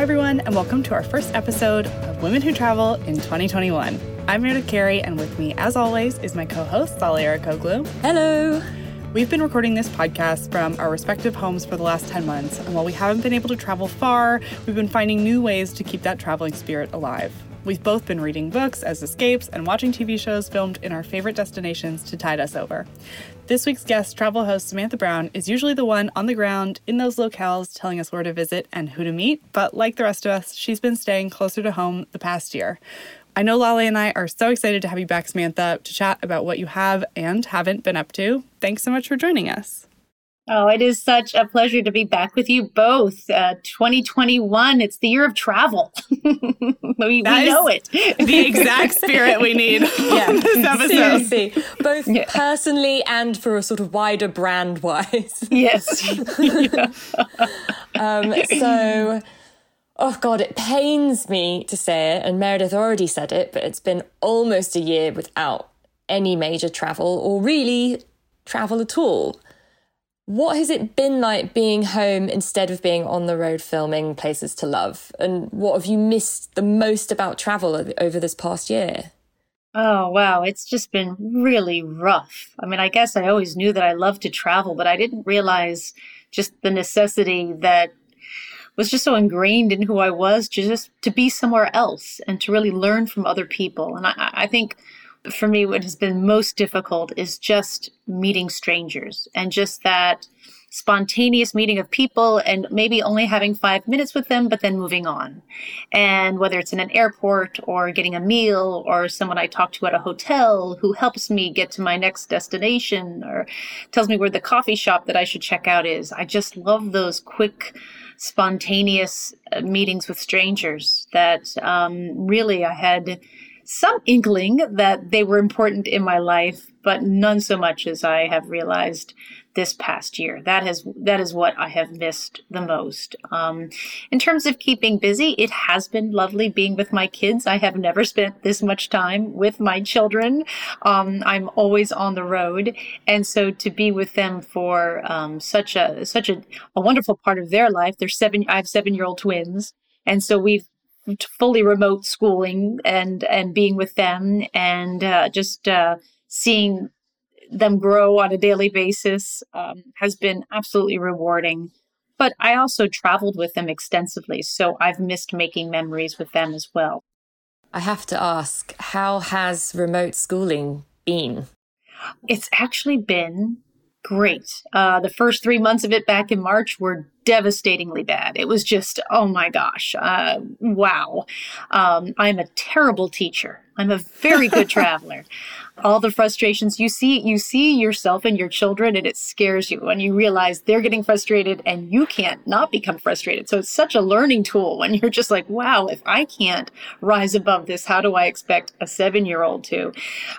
Hi, everyone, and welcome to our first episode of Women Who Travel in 2021. I'm Meredith Carey, and with me, as always, is my co host, Lale Arikoglu. Hello. We've been recording this podcast from our respective homes for the last 10 months, and while we haven't been able to travel far, we've been finding new ways to keep that traveling spirit alive. We've both been reading books as escapes and watching TV shows filmed in our favorite destinations to tide us over. This week's guest, travel host Samantha Brown, is usually the one on the ground in those locales telling us where to visit and who to meet, but like the rest of us, she's been staying closer to home the past year. I know Lale and I are so excited to have you back, Samantha, to chat about what you have and haven't been up to. Thanks so much for joining us. Oh, it is such a pleasure to be back with you both. Uh, 2021, it's the year of travel. we, we know it. the exact spirit we need yeah, this episode. Seriously, both yeah. personally and for a sort of wider brand wise. Yes. um, so, oh God, it pains me to say it, and Meredith already said it, but it's been almost a year without any major travel or really travel at all. What has it been like being home instead of being on the road filming Places to Love? And what have you missed the most about travel over this past year? Oh, wow. It's just been really rough. I mean, I guess I always knew that I loved to travel, but I didn't realize just the necessity that was just so ingrained in who I was to just to be somewhere else and to really learn from other people. And I, I think for me, what has been most difficult is just meeting strangers and just that spontaneous meeting of people and maybe only having five minutes with them, but then moving on. And whether it's in an airport or getting a meal or someone I talk to at a hotel who helps me get to my next destination or tells me where the coffee shop that I should check out is. I just love those quick, spontaneous uh, meetings with strangers that um, really I had some inkling that they were important in my life, but none so much as I have realized this past year. That has that is what I have missed the most. Um, in terms of keeping busy, it has been lovely being with my kids. I have never spent this much time with my children. Um, I'm always on the road, and so to be with them for um, such a such a, a wonderful part of their life. They're seven. I have seven year old twins, and so we've fully remote schooling and and being with them and uh, just uh, seeing them grow on a daily basis um, has been absolutely rewarding. But I also traveled with them extensively, so I've missed making memories with them as well. I have to ask, how has remote schooling been? It's actually been great. Uh, the first three months of it back in March were devastatingly bad. It was just, oh my gosh, uh, wow. Um, I'm a terrible teacher. I'm a very good traveler all the frustrations. You see you see yourself and your children and it scares you and you realize they're getting frustrated and you can't not become frustrated. So it's such a learning tool when you're just like wow if i can't rise above this how do i expect a seven year old to?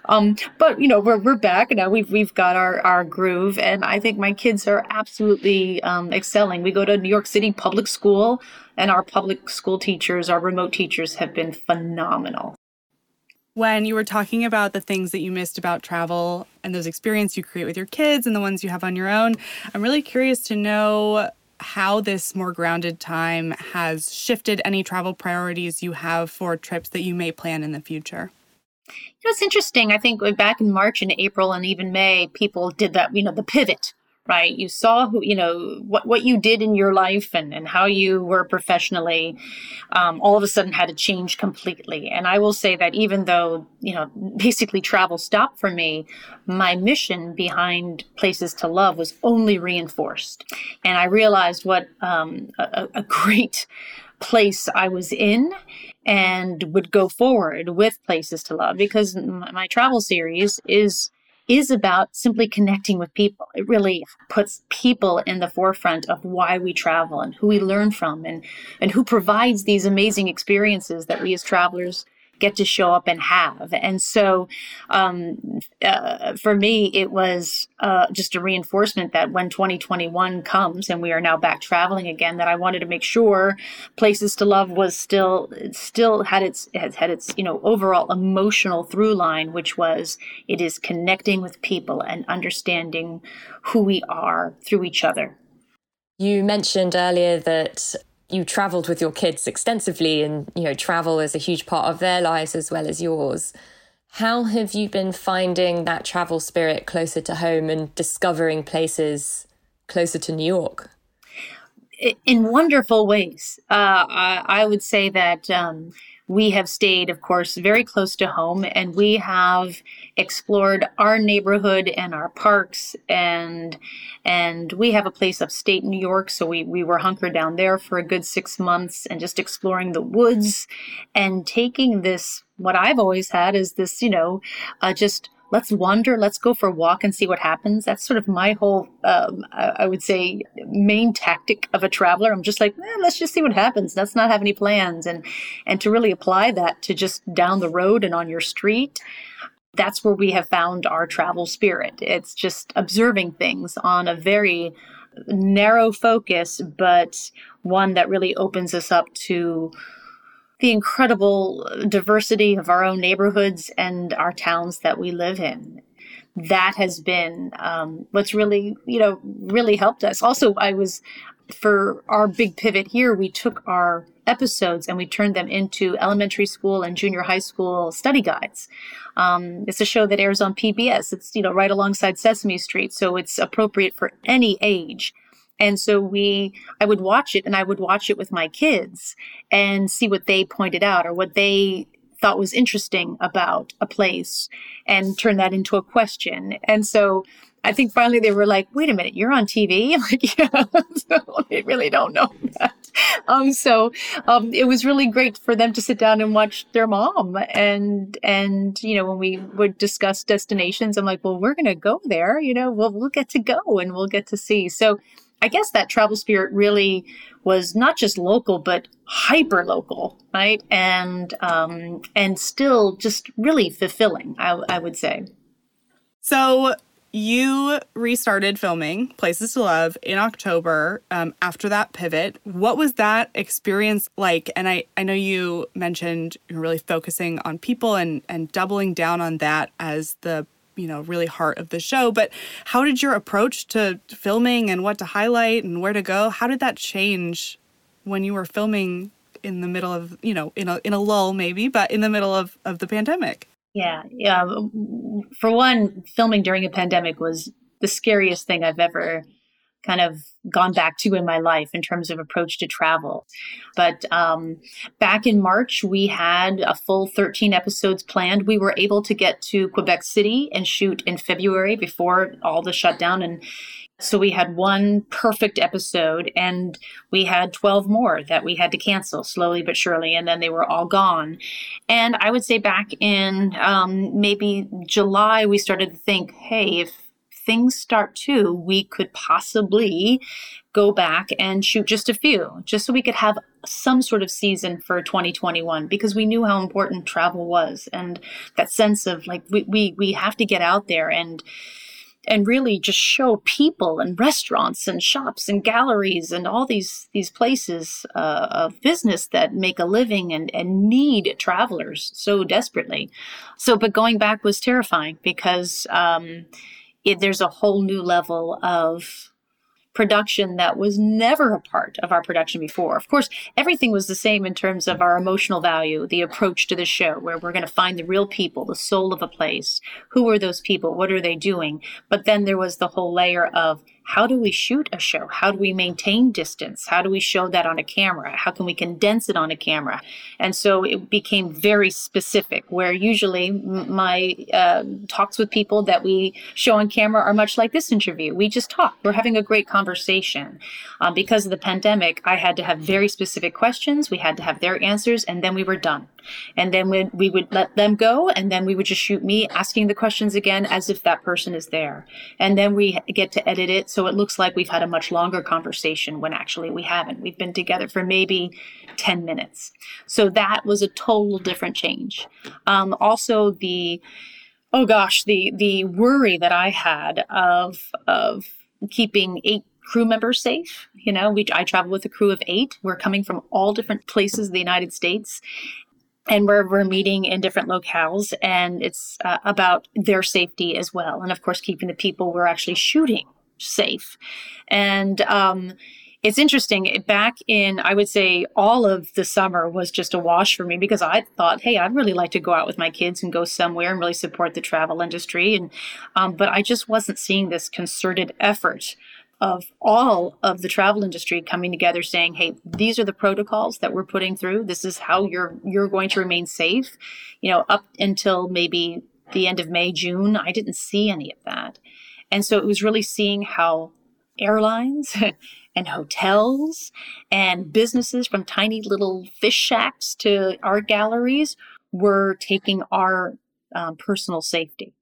Um, but you know we're, we're back. Now we've we've got our our groove and i think my kids are absolutely um, excelling. We go to new york city public school and our public school teachers our remote teachers have been phenomenal when you were talking about the things that you missed about travel and those experiences you create with your kids and the ones you have on your own, I'm really curious to know how this more grounded time has shifted any travel priorities you have for trips that you may plan in the future. You know, it's interesting. I think back in March and April and even May, people did that, you know, the pivot right? You saw who, you know, what, what you did in your life and, and how you were professionally, um, all of a sudden had to change completely. And I will say that even though, you know, basically travel stopped for me, my mission behind Places to Love was only reinforced. And I realized what um, a, a great place I was in and would go forward with Places to Love because my travel series is is about simply connecting with people. It really puts people in the forefront of why we travel and who we learn from and, and who provides these amazing experiences that we as travelers get to show up and have. And so um, uh, for me, it was uh, just a reinforcement that when 2021 comes and we are now back traveling again, that I wanted to make sure Places to Love was still still had its had, had its you know overall emotional through line, which was it is connecting with people and understanding who we are through each other. You mentioned earlier that you traveled with your kids extensively and you know travel is a huge part of their lives as well as yours. How have you been finding that travel spirit closer to home and discovering places closer to new york? In wonderful ways. Uh, I, I, would say that um, we have stayed, of course, very close to home and we have explored our neighborhood and our parks and and we have a place upstate New York, so we, we were hunkered down there for a good six months and just exploring the woods and taking this what I've always had is this, you know, uh, just let's wander, let's go for a walk and see what happens. That's sort of my whole, um, I would say, main tactic of a traveler. I'm just like, eh, let's just see what happens. Let's not have any plans, and and to really apply that to just down the road and on your street. That's where we have found our travel spirit. It's just observing things on a very narrow focus, but one that really opens us up to the incredible diversity of our own neighborhoods and our towns that we live in. That has been um, what's really, you know, really helped us. Also, I was for our big pivot here, we took our episodes and we turned them into elementary school and junior high school study guides. Um, it's a show that airs on PBS. It's you know right alongside Sesame Street, so it's appropriate for any age. And so we, I would watch it and I would watch it with my kids and see what they pointed out or what they thought was interesting about a place and turn that into a question. And so I think finally they were like, wait a minute, you're on TV? I'm like, yeah, they really don't know that. Um, so um, it was really great for them to sit down and watch their mom. And, and, you know, when we would discuss destinations, I'm like, well, we're going to go there, you know, we'll, we'll get to go and we'll get to see. So I guess that travel spirit really was not just local, but hyper local, right? And um, and still just really fulfilling, I, I would say. So you restarted filming Places to Love in October um, after that pivot. What was that experience like? And I, I know you mentioned really focusing on people and, and doubling down on that as the you know really heart of the show but how did your approach to filming and what to highlight and where to go how did that change when you were filming in the middle of you know in a in a lull maybe but in the middle of of the pandemic? Yeah yeah. For one filming during a pandemic was the scariest thing i've ever kind of gone back to in my life in terms of approach to travel. But um, back in March, we had a full 13 episodes planned. We were able to get to Quebec City and shoot in February before all the shutdown. And so we had one perfect episode, and we had 12 more that we had to cancel slowly but surely, and then they were all gone. And I would say back in um, maybe July, we started to think, hey, if things start to, we could possibly go back and shoot just a few, just so we could have some sort of season for 2021 because we knew how important travel was and that sense of like we we, we have to get out there and and really just show people and restaurants and shops and galleries and all these these places uh, of business that make a living and, and need travelers so desperately. So, but going back was terrifying because um, it, there's a whole new level of production that was never a part of our production before. Of course, everything was the same in terms of our emotional value, the approach to the show, where we're going to find the real people, the soul of a place. Who are those people? What are they doing? But then there was the whole layer of how do we shoot a show? How do we maintain distance? How do we show that on a camera? How can we condense it on a camera? And so it became very specific, where usually my uh, talks with people that we show on camera are much like this interview. We just talk, we're having a great conversation. Um, because of the pandemic, I had to have very specific questions, we had to have their answers, and then we were done. And then we, we would let them go, and then we would just shoot me asking the questions again as if that person is there. And then we get to edit it so it looks like we've had a much longer conversation when actually we haven't. We've been together for maybe 10 minutes. So that was a total different change. Um, also, the oh gosh, the the worry that I had of of keeping eight crew members safe. You know, we I travel with a crew of eight. We're coming from all different places in the United States, and we're, we're meeting in different locales and it's uh, about their safety as well and of course keeping the people we're actually shooting safe and um, it's interesting. Back in, I would say, all of the summer was just a wash for me because I thought, hey, I'd really like to go out with my kids and go somewhere and really support the travel industry. And um, but I just wasn't seeing this concerted effort of all of the travel industry coming together saying hey these are the protocols that we're putting through this is how you're you're going to remain safe you know up until maybe the end of may june i didn't see any of that and so it was really seeing how airlines and hotels and businesses from tiny little fish shacks to art galleries were taking our um, personal safety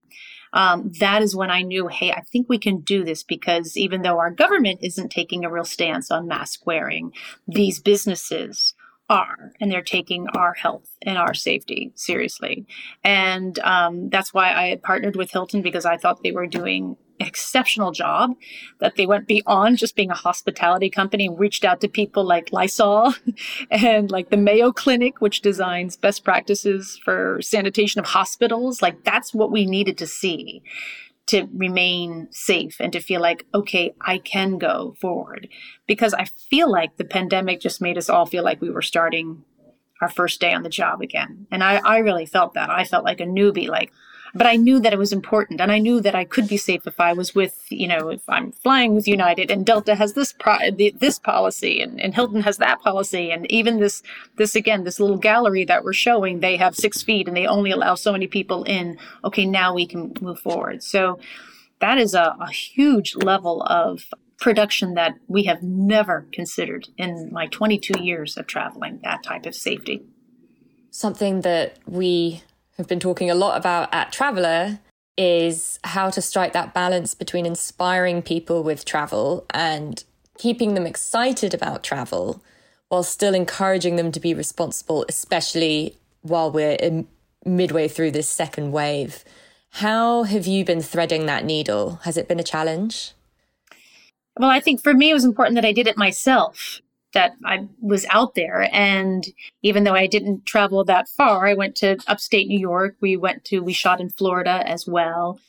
um, that is when I knew, hey, I think we can do this because even though our government isn't taking a real stance on mask wearing, these businesses are, and they're taking our health and our safety seriously. And um, that's why I had partnered with Hilton because I thought they were doing exceptional job that they went beyond just being a hospitality company and reached out to people like Lysol and like the Mayo Clinic, which designs best practices for sanitation of hospitals. Like that's what we needed to see to remain safe and to feel like, okay, I can go forward. Because I feel like the pandemic just made us all feel like we were starting our first day on the job again. And I, I really felt that. I felt like a newbie, like, but I knew that it was important, and I knew that I could be safe if I was with, you know, if I'm flying with United, and Delta has this pro- this policy, and, and Hilton has that policy, and even this this again this little gallery that we're showing, they have six feet, and they only allow so many people in. Okay, now we can move forward. So that is a, a huge level of production that we have never considered in my 22 years of traveling. That type of safety. Something that we have been talking a lot about at Traveler is how to strike that balance between inspiring people with travel and keeping them excited about travel while still encouraging them to be responsible, especially while we're midway through this second wave. How have you been threading that needle? Has it been a challenge? Well, I think for me, it was important that I did it myself that I was out there. And even though I didn't travel that far, I went to upstate New York. We went to, we shot in Florida as well.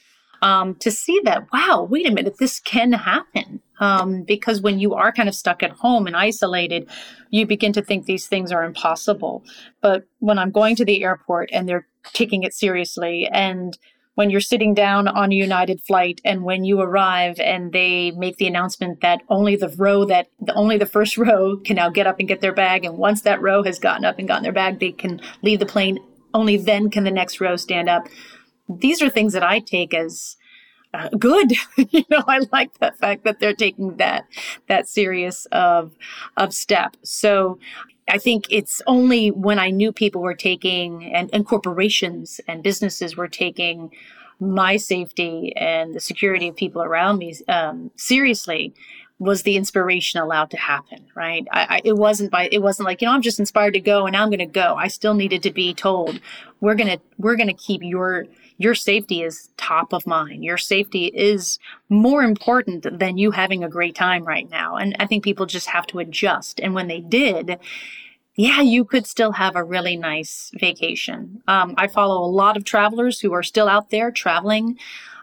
Um, to see that, wow, wait a minute, this can happen. Um, because when you are kind of stuck at home and isolated, you begin to think these things are impossible. But when I'm going to the airport and they're taking it seriously and when you're sitting down on a United flight and when you arrive and they make the announcement that only the row that the, only the first row can now get up and get their bag and once that row has gotten up and gotten their bag they can leave the plane only then can the next row stand up these are things that I take as uh, good. you know, I like the fact that they're taking that that serious of of step. So I think it's only when I knew people were taking and, and corporations and businesses were taking my safety and the security of people around me um, seriously was the inspiration allowed to happen right? I, I, it wasn't by it wasn't like you know i'm just inspired to go and i'm going to go. I still needed to be told we're going to we're going to keep your your safety is top of mind your safety is more important than you having a great time right now and i think people just have to adjust and when they did yeah, you could still have a really nice vacation. Um, I follow a lot of travelers who are still out there traveling.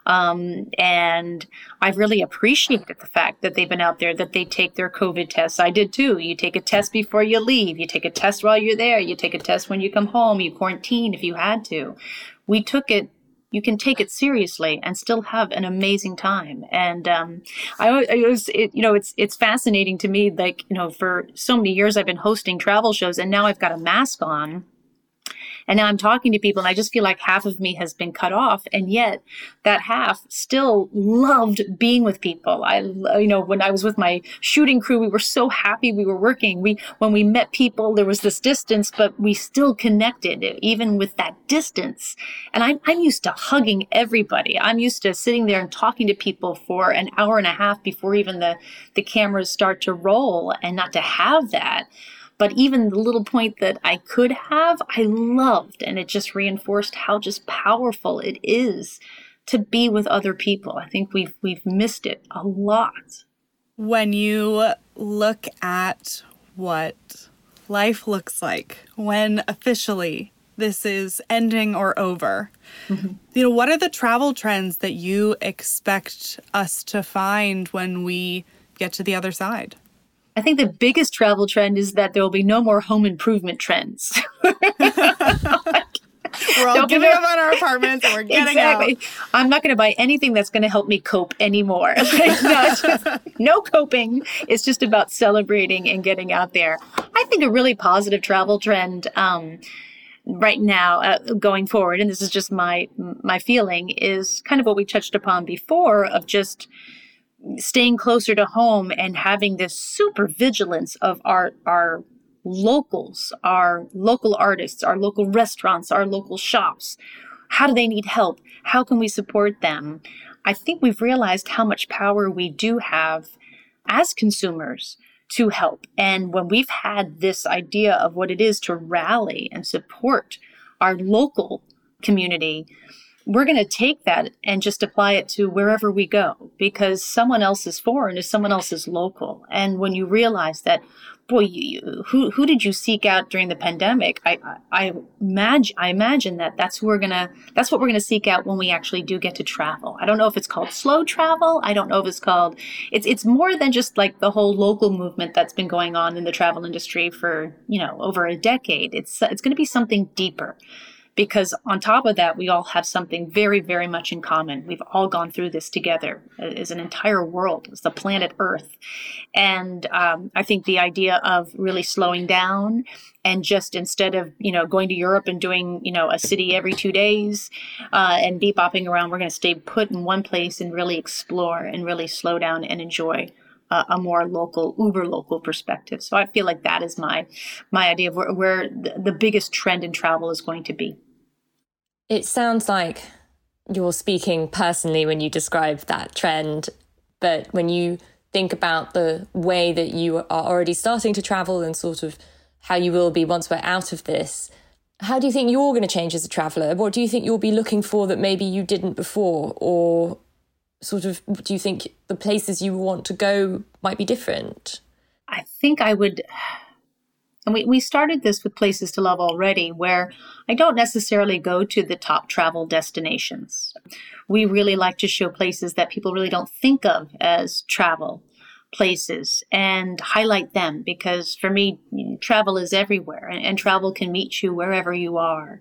Um, and I've really appreciated the fact that they've been out there, that they take their COVID tests. I did too. You take a test before you leave, you take a test while you're there, you take a test when you come home, you quarantine if you had to. We took it you can take it seriously and still have an amazing time. And um, I, I was, it, you know, it's it's fascinating to me. Like, you know, for so many years I've been hosting travel shows, and now I've got a mask on and now I'm talking to people and I just feel like half of me has been cut off. And yet that half still loved being with people. I, you know, when I was with my shooting crew, we were so happy we were working. We, when we met people, there was this distance, but we still connected even with that distance. And I'm, I'm used to hugging everybody. I'm used to sitting there and talking to people for an hour and a half before even the, the cameras start to roll and not to have that. But even the little point that I could have, I loved. And it just reinforced how just powerful it is to be with other people. I think we've we've missed it a lot. When you look at what life looks like when officially this is ending or over. Mm-hmm. You know, what are the travel trends that you expect us to find when we get to the other side? I think the biggest travel trend is that there will be no more home improvement trends. we're all Don't giving up on our apartments and we're getting exactly. out. I'm not going to buy anything that's going to help me cope anymore. no, just, no coping. It's just about celebrating and getting out there. I think a really positive travel trend um, right now, uh, going forward, and this is just my my feeling, is kind of what we touched upon before of just staying closer to home and having this super vigilance of our our locals, our local artists, our local restaurants, our local shops. How do they need help? How can we support them? I think we've realized how much power we do have as consumers to help. And when we've had this idea of what it is to rally and support our local community, we're going to take that and just apply it to wherever we go because someone else is foreign is someone else is local. And when you realize that boy, you, who who did you seek out during the pandemic? I, I, I imagine I imagine that that's who we're gonna that's what we're gonna seek out when we actually do get to travel. I don't know if it's called slow travel. I don't know if it's called it's it's more than just like the whole local movement that's been going on in the travel industry for you know over a decade. It's it's going to be something deeper because on top of that, we all have something very, very much in common. We've all gone through this together as an entire world, as the planet Earth. And um, I think the idea of really slowing down and just instead of you know going to Europe and doing you know a city every two days uh, and be bopping around, we're going to stay put in one place and really explore and really slow down and enjoy uh, a more local, uber local perspective. So I feel like that is my my idea of where, where the biggest trend in travel is going to be. It sounds like you're speaking personally when you describe that trend, but when you think about the way that you are already starting to travel and sort of how you will be once we're out of this, how do you think you're going to change as a traveler? What do you think you'll be looking for that maybe you didn't before? Or sort of, do you think the places you want to go might be different? I think I would and we, we started this with Places to Love already, where I don't necessarily go to the top travel destinations. We really like to show places that people really don't think of as travel places and highlight them because for me, travel is everywhere and, and travel can meet you wherever you are.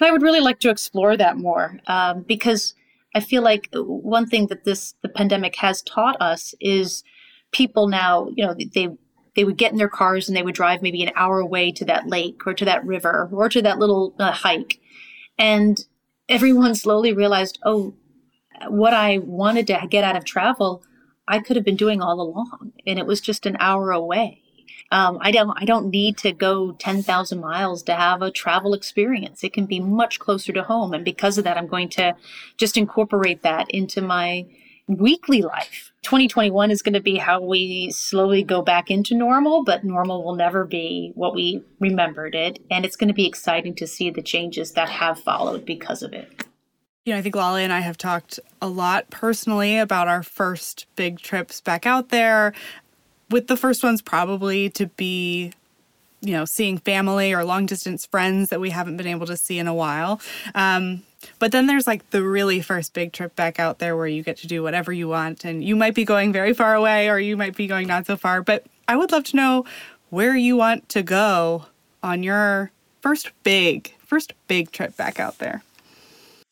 And I would really like to explore that more um, because I feel like one thing that this the pandemic has taught us is people now, you know, they they would get in their cars and they would drive maybe an hour away to that lake or to that river or to that little uh, hike. And everyone slowly realized, oh, what I wanted to get out of travel, I could have been doing all along, and it was just an hour away. Um, I don't I don't need to go 10,000 miles to have a travel experience. It can be much closer to home and because of that I'm going to just incorporate that into my weekly life. 2021 is going to be how we slowly go back into normal, but normal will never be what we remembered it. And it's going to be exciting to see the changes that have followed because of it. You know, I think Lale and I have talked a lot personally about our first big trips back out there. With the first ones, probably to be you know, seeing family or long distance friends that we haven't been able to see in a while. Um, but then there's like the really first big trip back out there where you get to do whatever you want. And you might be going very far away or you might be going not so far. But I would love to know where you want to go on your first big, first big trip back out there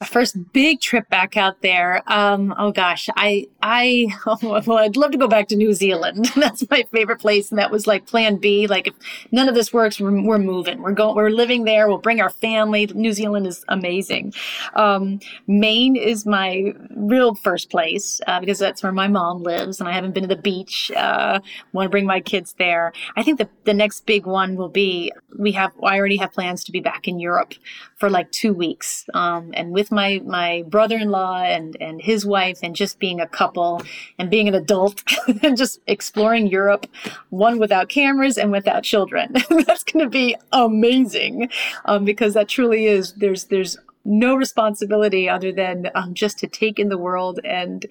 first big trip back out there. Um, oh gosh, I, I, well, I'd love to go back to New Zealand. That's my favorite place. And that was like plan B. Like if none of this works, we're, we're moving, we're going, we're living there. We'll bring our family. New Zealand is amazing. Um, Maine is my real first place, uh, because that's where my mom lives and I haven't been to the beach. Uh, want to bring my kids there. I think the, the next big one will be, we have, I already have plans to be back in Europe for like two weeks. Um, and with my my brother-in-law and and his wife and just being a couple and being an adult and just exploring Europe one without cameras and without children. That's going to be amazing um, because that truly is there's there's no responsibility other than um, just to take in the world and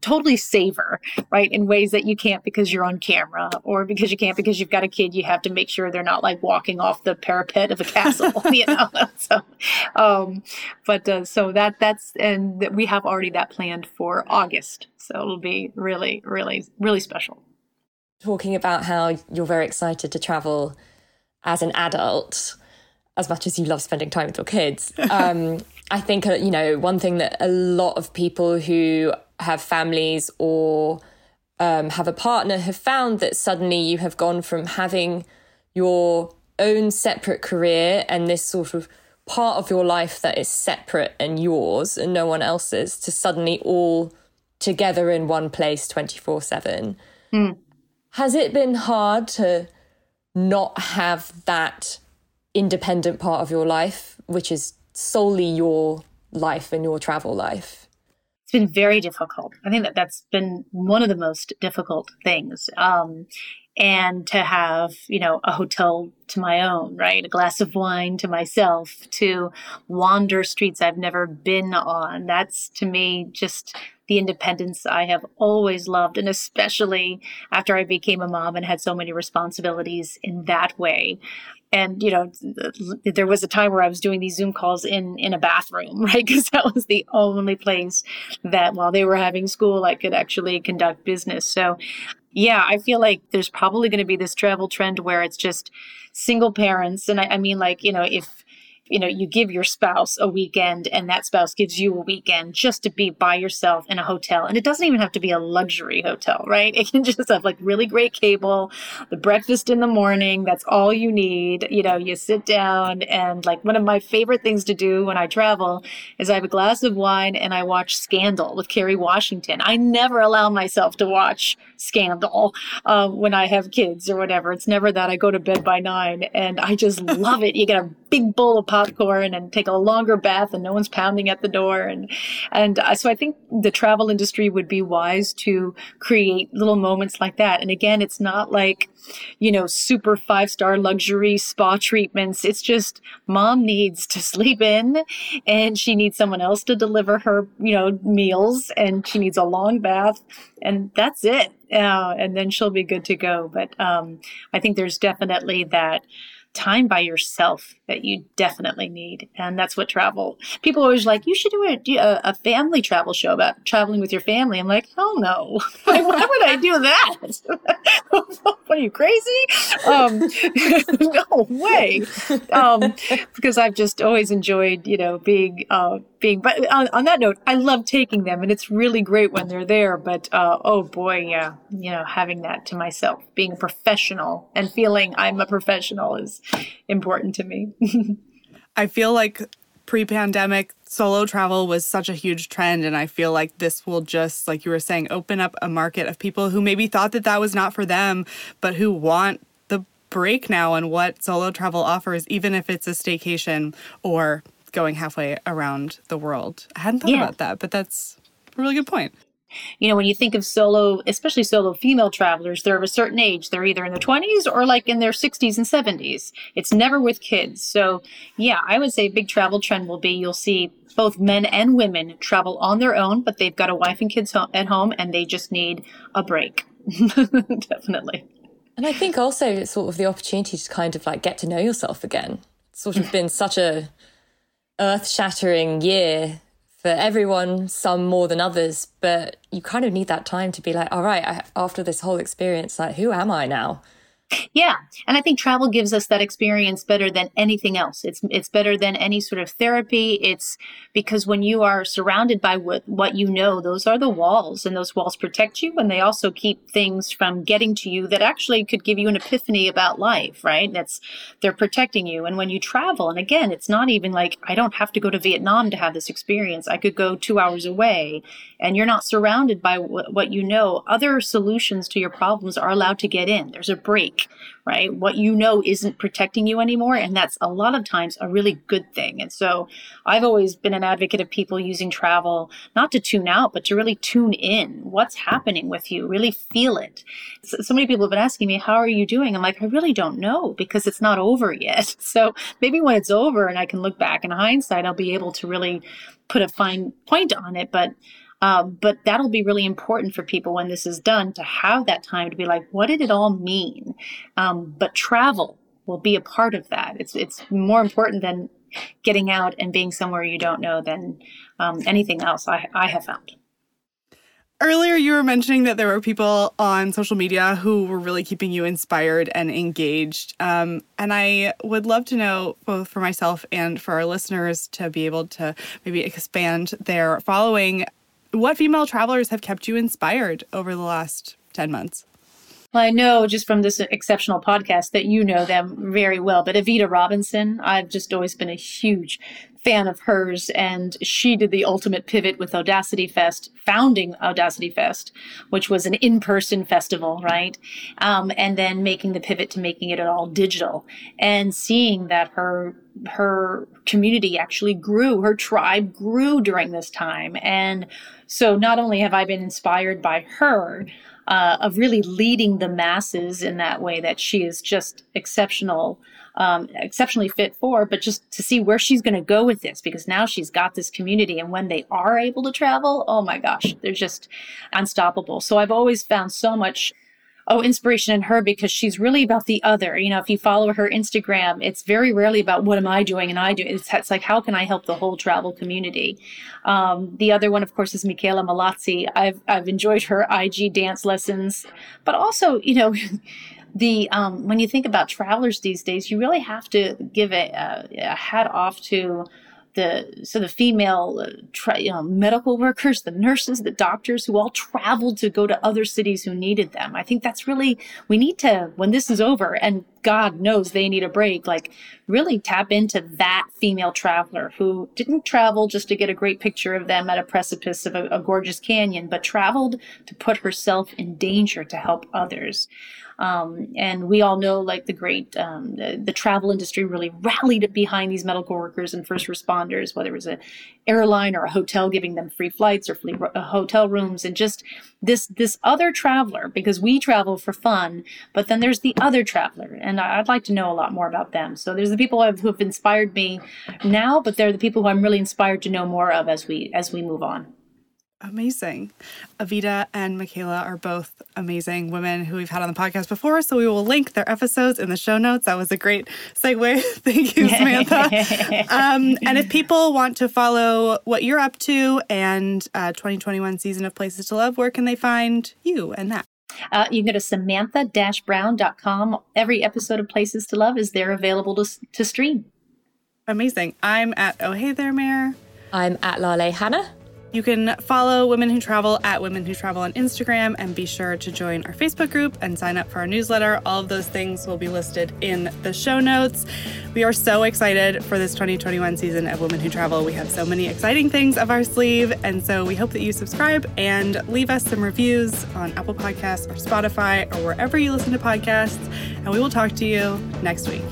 totally savor, right? In ways that you can't because you're on camera or because you can't because you've got a kid, you have to make sure they're not like walking off the parapet of a castle, you know? so, um, but, uh, so that, that's, and we have already that planned for August. So it'll be really, really, really special. talking about how you're very excited to travel as an adult, as much as you love spending time with your kids. Um, I think, uh, you know, one thing that a lot of people who have families or um, have a partner have found that suddenly you have gone from having your own separate career and this sort of part of your life that is separate and yours and no one else's to suddenly all together in one place 24 7. Mm. Has it been hard to not have that independent part of your life, which is solely your life and your travel life? It's been very difficult. I think that that's been one of the most difficult things. Um, and to have, you know, a hotel to my own, right? A glass of wine to myself, to wander streets I've never been on. That's to me just the independence I have always loved, and especially after I became a mom and had so many responsibilities in that way. And you know, there was a time where I was doing these Zoom calls in in a bathroom, right? Because that was the only place that, while they were having school, I could actually conduct business. So, yeah, I feel like there's probably going to be this travel trend where it's just single parents, and I, I mean, like you know, if you know you give your spouse a weekend and that spouse gives you a weekend just to be by yourself in a hotel. And it doesn't even have to be a luxury hotel right? It can just have like really great cable the breakfast in the morning that's all you need. You know you sit down and like one of my favorite things to do when i travel is i have a glass of wine and i watch scandal with kerry washington. I never allow myself to watch scandal uh, when i have kids or whatever. It's never that i go to bed by nine and i just love it. You get a big bowl of popcorn and take a longer bath and no one's pounding at the door. And and uh, so I think the travel industry would be wise to create little moments like that. And again it's not like you know super five star luxury spa treatments. It's just mom needs to sleep in and she needs someone else to deliver her you know meals and she needs a long bath and that's it uh, and then she'll be good to go. But um, I think there's definitely that time by yourself that you definitely need. And that's what travel, people always like, you should do a, a family travel show about traveling with your family. I'm like, hell no. Why would I do that? are you crazy? Um, no way. Um, because I've just always enjoyed, you know, being, uh, being, but on, on, that note, I love taking them and it's really great when they're there. But, uh, oh boy, yeah, you know, having that to myself, being a professional and feeling I'm a professional is important to me. I feel like pre pandemic, solo travel was such a huge trend. And I feel like this will just, like you were saying, open up a market of people who maybe thought that that was not for them, but who want the break now and what solo travel offers, even if it's a staycation or going halfway around the world. I hadn't thought yeah. about that, but that's a really good point. You know, when you think of solo, especially solo female travelers, they're of a certain age. They're either in their 20s or like in their 60s and 70s. It's never with kids. So, yeah, I would say a big travel trend will be you'll see both men and women travel on their own, but they've got a wife and kids at home and they just need a break. Definitely. And I think also it's sort of the opportunity to kind of like get to know yourself again. It's sort of been such a earth shattering year for everyone, some more than others, but you kind of need that time to be like, all right, I, after this whole experience, like, who am I now? Yeah, and I think travel gives us that experience better than anything else. It's it's better than any sort of therapy. It's because when you are surrounded by what what you know, those are the walls, and those walls protect you, and they also keep things from getting to you that actually could give you an epiphany about life. Right? That's they're protecting you. And when you travel, and again, it's not even like I don't have to go to Vietnam to have this experience. I could go two hours away, and you're not surrounded by w- what you know. Other solutions to your problems are allowed to get in. There's a break right? What you know isn't protecting you anymore. And that's a lot of times a really good thing. And so I've always been an advocate of people using travel, not to tune out, but to really tune in. What's happening with you? Really feel it. So, so many people have been asking me, How are you doing? I'm like, I really don't know because it's not over yet. So maybe when it's over and I can look back in hindsight, I'll be able to really put a fine point on it. But um, but that'll be really important for people when this is done to have that time to be like, what did it all mean? Um, but travel will be a part of that. It's it's more important than getting out and being somewhere you don't know than um, anything else. I I have found. Earlier, you were mentioning that there were people on social media who were really keeping you inspired and engaged. Um, and I would love to know, both for myself and for our listeners, to be able to maybe expand their following. What female travelers have kept you inspired over the last 10 months? Well, I know just from this exceptional podcast that you know them very well, but Evita Robinson, I've just always been a huge fan of hers, and she did the ultimate pivot with Audacity Fest, founding Audacity Fest, which was an in-person festival, right? Um, and then making the pivot to making it all digital, and seeing that her her community actually grew, her tribe grew during this time, and so not only have I been inspired by her. Uh, of really leading the masses in that way that she is just exceptional um, exceptionally fit for, but just to see where she's going to go with this because now she's got this community. And when they are able to travel, oh my gosh, they're just unstoppable. So I've always found so much oh inspiration in her because she's really about the other you know if you follow her instagram it's very rarely about what am i doing and i do it's, it's like how can i help the whole travel community um, the other one of course is michaela malazzi i've i've enjoyed her ig dance lessons but also you know the um, when you think about travelers these days, you really have to give a, a, a hat off to the so the female uh, tra- you know, medical workers, the nurses, the doctors who all traveled to go to other cities who needed them. I think that's really we need to when this is over, and God knows they need a break. Like really tap into that female traveler who didn't travel just to get a great picture of them at a precipice of a, a gorgeous canyon, but traveled to put herself in danger to help others. Um, and we all know like the great um, the, the, travel industry really rallied behind these medical workers and first responders, whether it was an airline or a hotel giving them free flights or free uh, hotel rooms, and just this this other traveler because we travel for fun, but then there's the other traveler, and I'd like to know a lot more about them. So there's the people who have inspired me now, but they're the people who I'm really inspired to know more of as we as we move on. Amazing. Evita and Michaela are both amazing women who we've had on the podcast before. So we will link their episodes in the show notes. That was a great segue. Thank you, Samantha. um, and if people want to follow what you're up to and uh, 2021 season of Places to Love, where can they find you and that? Uh, you can go to samantha-brown.com. Every episode of Places to Love is there available to, to stream. Amazing. I'm at Oh Hey There Mayor. I'm at Lale Hannah. You can follow Women Who Travel at Women Who Travel on Instagram and be sure to join our Facebook group and sign up for our newsletter. All of those things will be listed in the show notes. We are so excited for this 2021 season of Women Who Travel. We have so many exciting things up our sleeve, and so we hope that you subscribe and leave us some reviews on Apple Podcasts or Spotify or wherever you listen to podcasts. And we will talk to you next week.